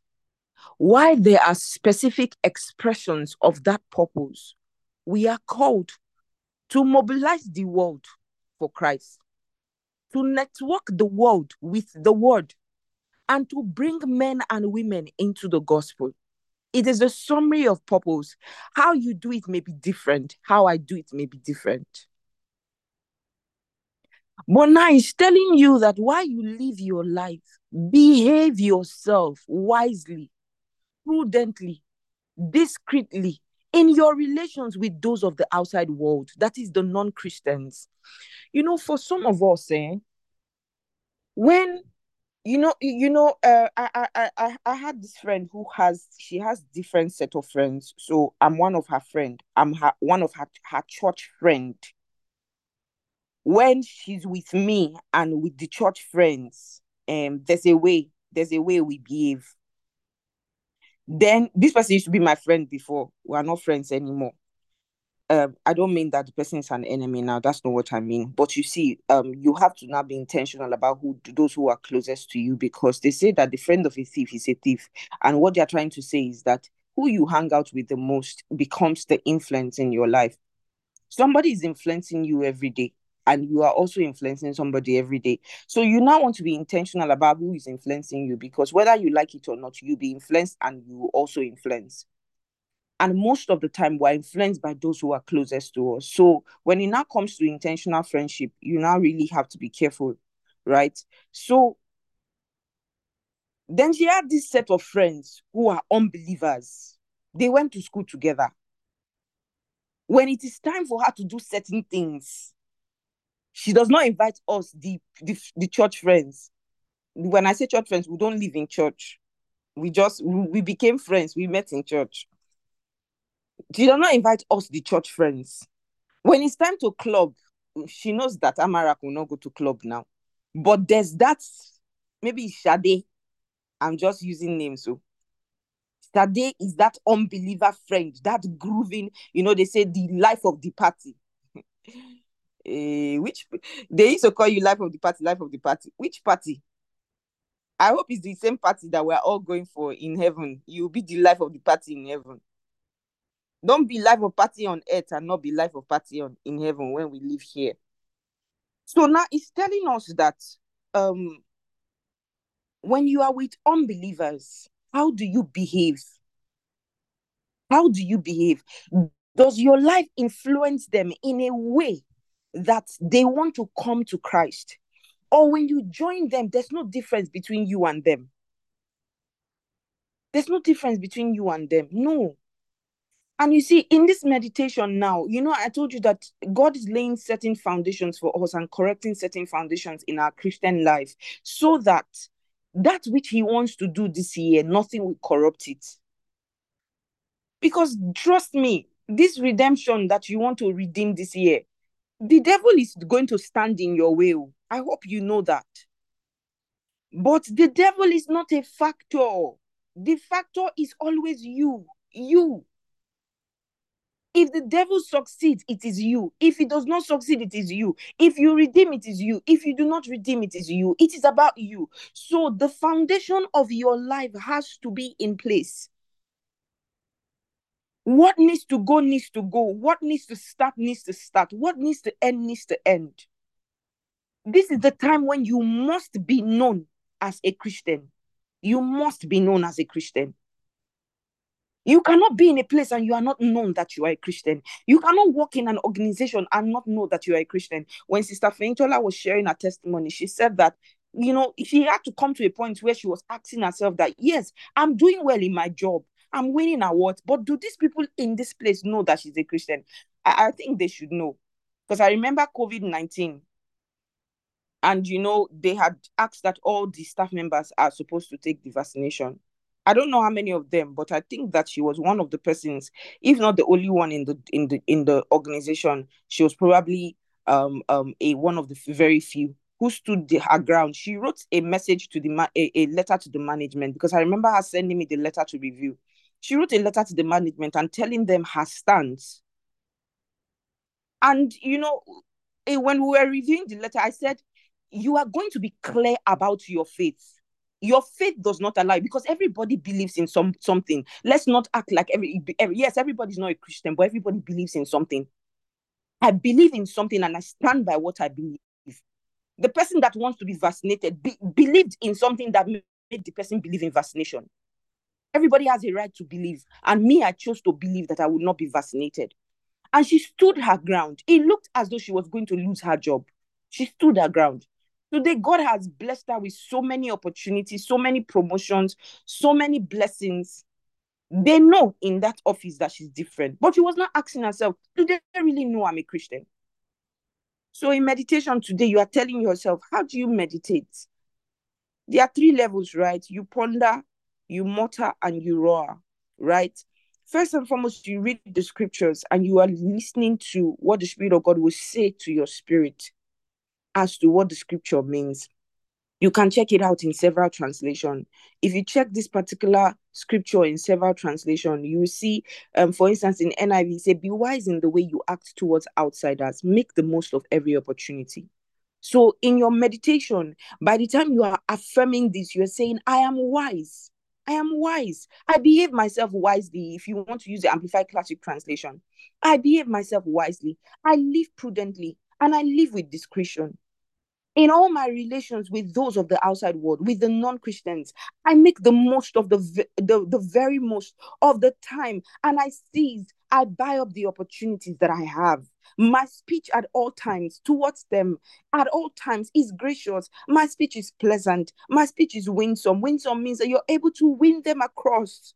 why there are specific expressions of that purpose, we are called to mobilize the world for Christ, to network the world with the word, and to bring men and women into the gospel. It is a summary of purpose. How you do it may be different, how I do it may be different. But now he's telling you that while you live your life, behave yourself wisely prudently, discreetly in your relations with those of the outside world, that is the non Christians. You know, for some of us, eh, when you know, you know, uh, I, I, I, I had this friend who has, she has different set of friends. So I'm one of her friend. I'm her one of her her church friend. When she's with me and with the church friends, um, there's a way, there's a way we behave then this person used to be my friend before. We are not friends anymore. Um, I don't mean that the person is an enemy now. That's not what I mean. But you see, um, you have to now be intentional about who those who are closest to you because they say that the friend of a thief is a thief, and what they are trying to say is that who you hang out with the most becomes the influence in your life. Somebody is influencing you every day and you are also influencing somebody every day. So you now want to be intentional about who is influencing you because whether you like it or not, you be influenced and you also influence. And most of the time, we're influenced by those who are closest to us. So when it now comes to intentional friendship, you now really have to be careful, right? So then she had this set of friends who are unbelievers. They went to school together. When it is time for her to do certain things, she does not invite us, the, the, the church friends. When I say church friends, we don't live in church. We just, we, became friends. We met in church. She does not invite us, the church friends. When it's time to club, she knows that Amarak will not go to club now. But there's that, maybe Shade. I'm just using names. Oh. So Shade is that unbeliever friend, that grooving, you know, they say the life of the party. uh, which they used to call you life of the party, life of the party. Which party? I hope it's the same party that we're all going for in heaven. You'll be the life of the party in heaven. Don't be life of party on earth and not be life of party on in heaven when we live here. So now it's telling us that um when you are with unbelievers, how do you behave? How do you behave? Does your life influence them in a way that they want to come to Christ. Or when you join them, there's no difference between you and them. There's no difference between you and them. No. And you see, in this meditation now, you know, I told you that God is laying certain foundations for us and correcting certain foundations in our Christian life so that that which He wants to do this year, nothing will corrupt it. Because trust me, this redemption that you want to redeem this year, the devil is going to stand in your way. Oh. I hope you know that. But the devil is not a factor. The factor is always you. You. If the devil succeeds, it is you. If he does not succeed, it is you. If you redeem, it is you. If you do not redeem, it is you. It is about you. So the foundation of your life has to be in place. What needs to go needs to go. What needs to start needs to start. What needs to end needs to end. This is the time when you must be known as a Christian. You must be known as a Christian. You cannot be in a place and you are not known that you are a Christian. You cannot work in an organization and not know that you are a Christian. When Sister Feintola was sharing her testimony, she said that, you know, she had to come to a point where she was asking herself that, yes, I'm doing well in my job. I'm winning awards, but do these people in this place know that she's a Christian? I, I think they should know. Because I remember COVID 19 and you know they had asked that all the staff members are supposed to take the vaccination i don't know how many of them but i think that she was one of the persons if not the only one in the in the in the organization she was probably um um a one of the very few who stood the, her ground she wrote a message to the ma- a, a letter to the management because i remember her sending me the letter to review she wrote a letter to the management and telling them her stance. And you know eh, when we were reviewing the letter i said you are going to be clear about your faith. Your faith does not allow because everybody believes in some something. Let's not act like every, every yes everybody's not a christian but everybody believes in something. I believe in something and i stand by what i believe. The person that wants to be vaccinated be, believed in something that made the person believe in vaccination everybody has a right to believe and me i chose to believe that i would not be vaccinated and she stood her ground it looked as though she was going to lose her job she stood her ground Today, God has blessed her with so many opportunities, so many promotions, so many blessings. They know in that office that she's different, but she was not asking herself, Do they really know I'm a Christian? So, in meditation today, you are telling yourself, How do you meditate? There are three levels, right? You ponder, you mutter, and you roar, right? First and foremost, you read the scriptures and you are listening to what the Spirit of God will say to your spirit as to what the scripture means. You can check it out in several translation. If you check this particular scripture in several translation, you see, um, for instance, in NIV, say, "Be wise in the way you act towards outsiders. Make the most of every opportunity." So, in your meditation, by the time you are affirming this, you are saying, "I am wise. I am wise. I behave myself wisely." If you want to use the Amplified Classic translation, I behave myself wisely. I live prudently and I live with discretion. In all my relations with those of the outside world, with the non-Christians, I make the most of the, the, the very most of the time and I seize, I buy up the opportunities that I have. My speech at all times towards them at all times is gracious. My speech is pleasant. My speech is winsome. Winsome means that you're able to win them across.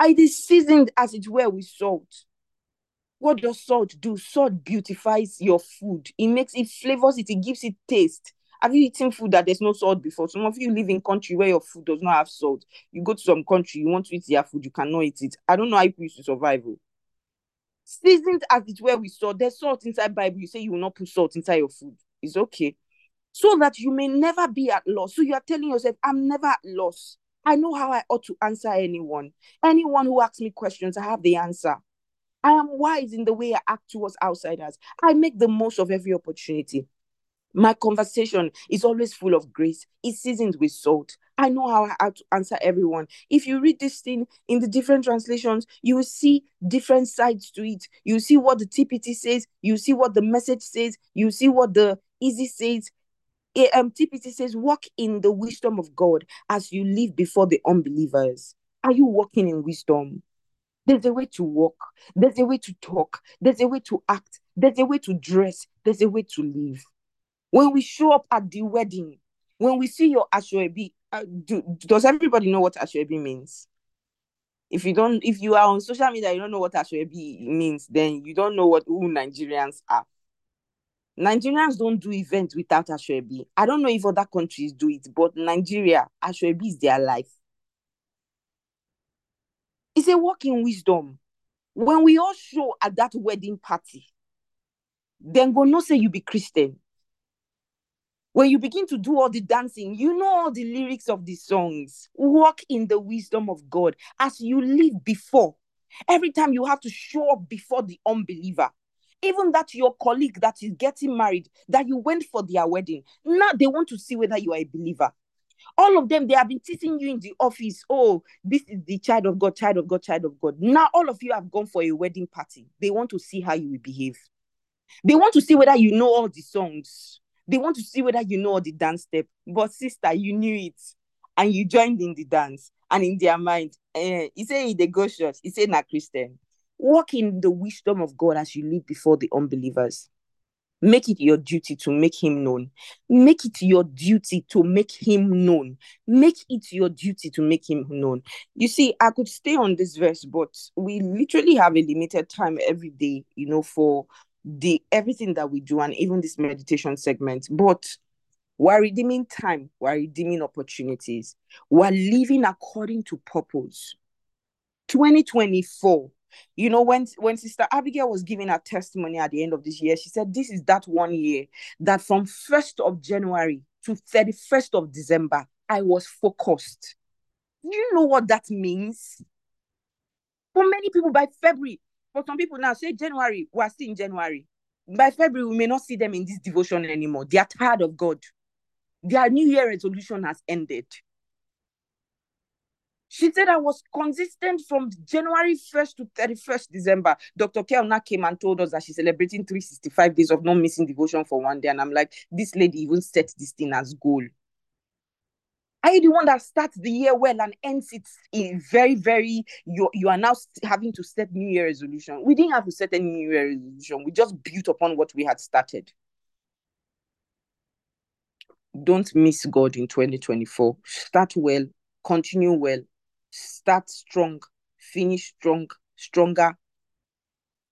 It is seasoned as it were with salt. What does salt do? Salt beautifies your food. It makes it flavors it, it gives it taste. Have you eaten food that there's no salt before? Some of you live in country where your food does not have salt. You go to some country, you want to eat their food, you cannot eat it. I don't know how people used to survive. Oh. Seasoned as it were with salt. There's salt inside Bible. You say you will not put salt inside your food. It's okay. So that you may never be at loss. So you are telling yourself, I'm never at loss. I know how I ought to answer anyone. Anyone who asks me questions, I have the answer. I am wise in the way I act towards outsiders. I make the most of every opportunity. My conversation is always full of grace. It's seasoned with salt. I know how I have to answer everyone. If you read this thing in the different translations, you will see different sides to it. You see what the TPT says. You see what the message says. You see what the easy says. Um, TPT says, walk in the wisdom of God as you live before the unbelievers. Are you walking in wisdom? There's a way to walk. There's a way to talk. There's a way to act. There's a way to dress. There's a way to live. When we show up at the wedding, when we see your Asoebi, uh, do, does everybody know what Asoebi means? If you don't, if you are on social media, you don't know what Asoebi means, then you don't know what who Nigerians are. Nigerians don't do events without Asoebi. I don't know if other countries do it, but Nigeria, Asoebi is their life. It's a walk in wisdom. When we all show at that wedding party, then go no say you be Christian. When you begin to do all the dancing, you know all the lyrics of the songs. Walk in the wisdom of God as you live before. Every time you have to show up before the unbeliever, even that your colleague that is getting married, that you went for their wedding, now they want to see whether you are a believer. All of them, they have been teaching you in the office, oh, this is the child of God, child of God, child of God. Now all of you have gone for a wedding party. They want to see how you will behave. They want to see whether you know all the songs. They want to see whether you know the dance step. But sister, you knew it, and you joined in the dance. And in their mind, eh, he say they go church. He say na Christian. Walk in the wisdom of God as you live before the unbelievers. Make it your duty to make him known. Make it your duty to make him known. Make it your duty to make him known. You see, I could stay on this verse, but we literally have a limited time every day, you know, for the everything that we do and even this meditation segment. But we're redeeming time, we're redeeming opportunities, we're living according to purpose. 2024 you know when when sister abigail was giving her testimony at the end of this year she said this is that one year that from 1st of january to 31st of december i was focused you know what that means for many people by february for some people now say january we're still in january by february we may not see them in this devotion anymore they are tired of god their new year resolution has ended she said I was consistent from January 1st to 31st December. Dr. Kelna came and told us that she's celebrating 365 days of not missing devotion for one day. And I'm like, this lady even set this thing as goal. Are you the one that starts the year well and ends it very, very, you, you are now having to set New Year resolution? We didn't have to set any New Year resolution. We just built upon what we had started. Don't miss God in 2024. Start well, continue well, start strong, finish strong, stronger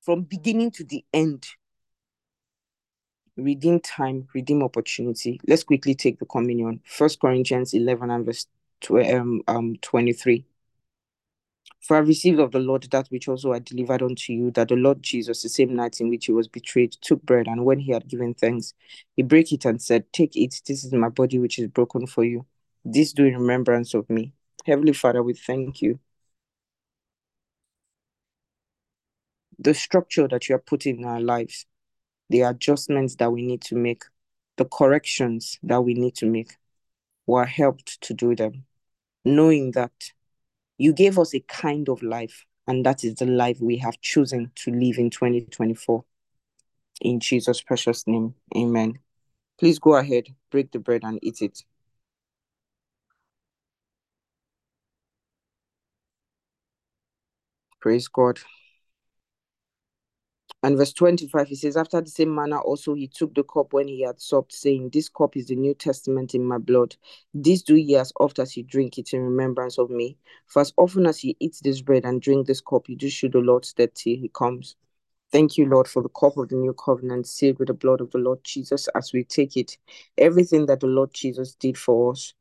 from beginning to the end. Redeem time, redeem opportunity. Let's quickly take the communion. First Corinthians 11 and verse um, um, 23. For I received of the Lord that which also I delivered unto you, that the Lord Jesus, the same night in which he was betrayed, took bread, and when he had given thanks, he brake it and said, Take it, this is my body which is broken for you. This do in remembrance of me. Heavenly Father, we thank you. The structure that you are putting in our lives, the adjustments that we need to make, the corrections that we need to make, we are helped to do them, knowing that you gave us a kind of life, and that is the life we have chosen to live in 2024. In Jesus' precious name, amen. Please go ahead, break the bread, and eat it. Praise God. And verse 25, he says, After the same manner also he took the cup when he had supped, saying, This cup is the New Testament in my blood. This do ye as oft as you drink it in remembrance of me. For as often as ye eat this bread and drink this cup, you do show the Lord's death till he comes. Thank you, Lord, for the cup of the new covenant sealed with the blood of the Lord Jesus as we take it. Everything that the Lord Jesus did for us,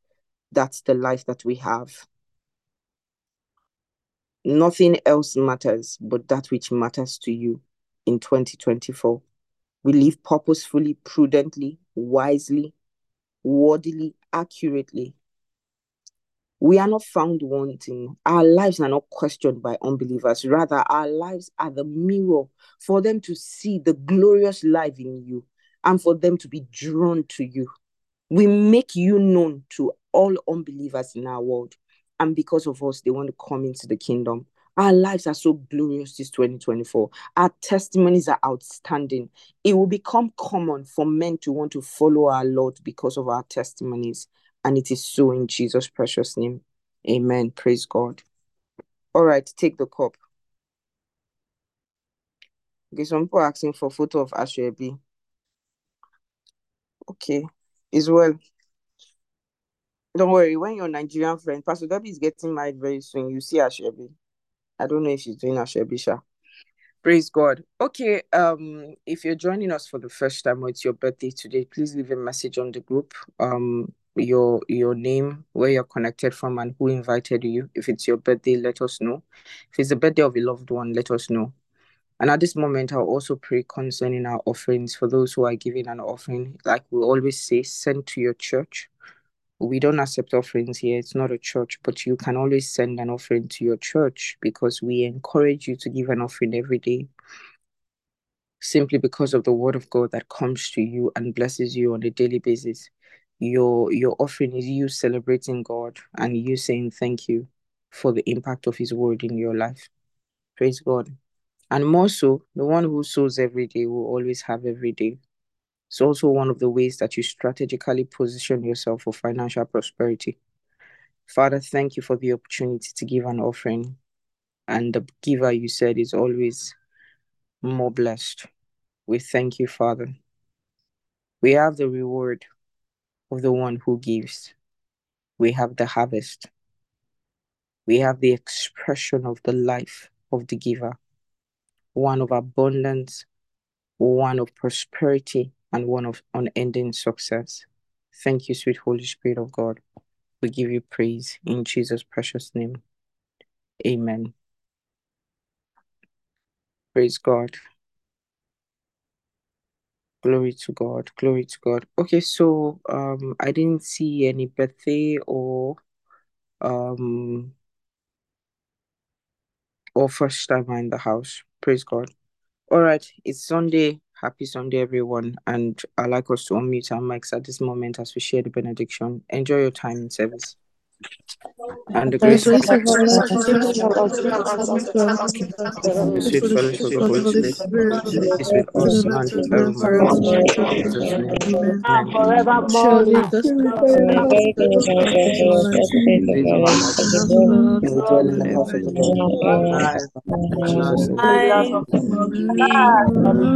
that's the life that we have. Nothing else matters but that which matters to you in 2024. We live purposefully, prudently, wisely, worthily, accurately. We are not found wanting. Our lives are not questioned by unbelievers. Rather, our lives are the mirror for them to see the glorious life in you and for them to be drawn to you. We make you known to all unbelievers in our world. And because of us, they want to come into the kingdom. Our lives are so glorious this 2024. Our testimonies are outstanding. It will become common for men to want to follow our Lord because of our testimonies. And it is so in Jesus' precious name. Amen. Praise God. All right, take the cup. Okay, some people are asking for photo of Asoebi. Okay, as well. Don't worry, when your Nigerian friend, Pastor Debbie is getting married very soon, you see Asoebi. I don't know if she's doing Ashebisha. Praise God. Okay, um, if you're joining us for the first time or it's your birthday today, please leave a message on the group. Um, your your name, where you're connected from, and who invited you. If it's your birthday, let us know. If it's the birthday of a loved one, let us know. And at this moment, I'll also pray concerning our offerings for those who are giving an offering. Like we always say, send to your church. We don't accept offerings here. It's not a church, but you can always send an offering to your church because we encourage you to give an offering every day simply because of the word of God that comes to you and blesses you on a daily basis. Your your offering is you celebrating God and you saying thank you for the impact of his word in your life. Praise God. And more so, the one who sows every day will always have every day. It's also one of the ways that you strategically position yourself for financial prosperity. Father, thank you for the opportunity to give an offering. And the giver, you said, is always more blessed. We thank you, Father. We have the reward of the one who gives. We have the harvest. We have the expression of the life of the giver, one of abundance, one of prosperity, and one of unending success. Thank you, sweet Holy Spirit of God. We give you praise in Jesus' precious name. Amen. Praise God. Glory to God. Glory to God. Okay, so um I didn't see any birthday or um or first timer in the house. Praise God. All right, it's Sunday. Happy Sunday, everyone. And I'd like us to unmute our mics at this moment as we share the benediction. Enjoy your time in service. And the grace of Grace our Lord Jesus Jesus Christ, Christ, the and the sweet fellowship of the Holy Spirit is with us now and now and forevermore. forevermore. In Jesus' name. Amen. Amen. Surely God's goodness and mercy shall follow us Days of our in the lives. house of the Lord And we dwell in the house of the Lord forever and ever. In Jesus' name. Amen.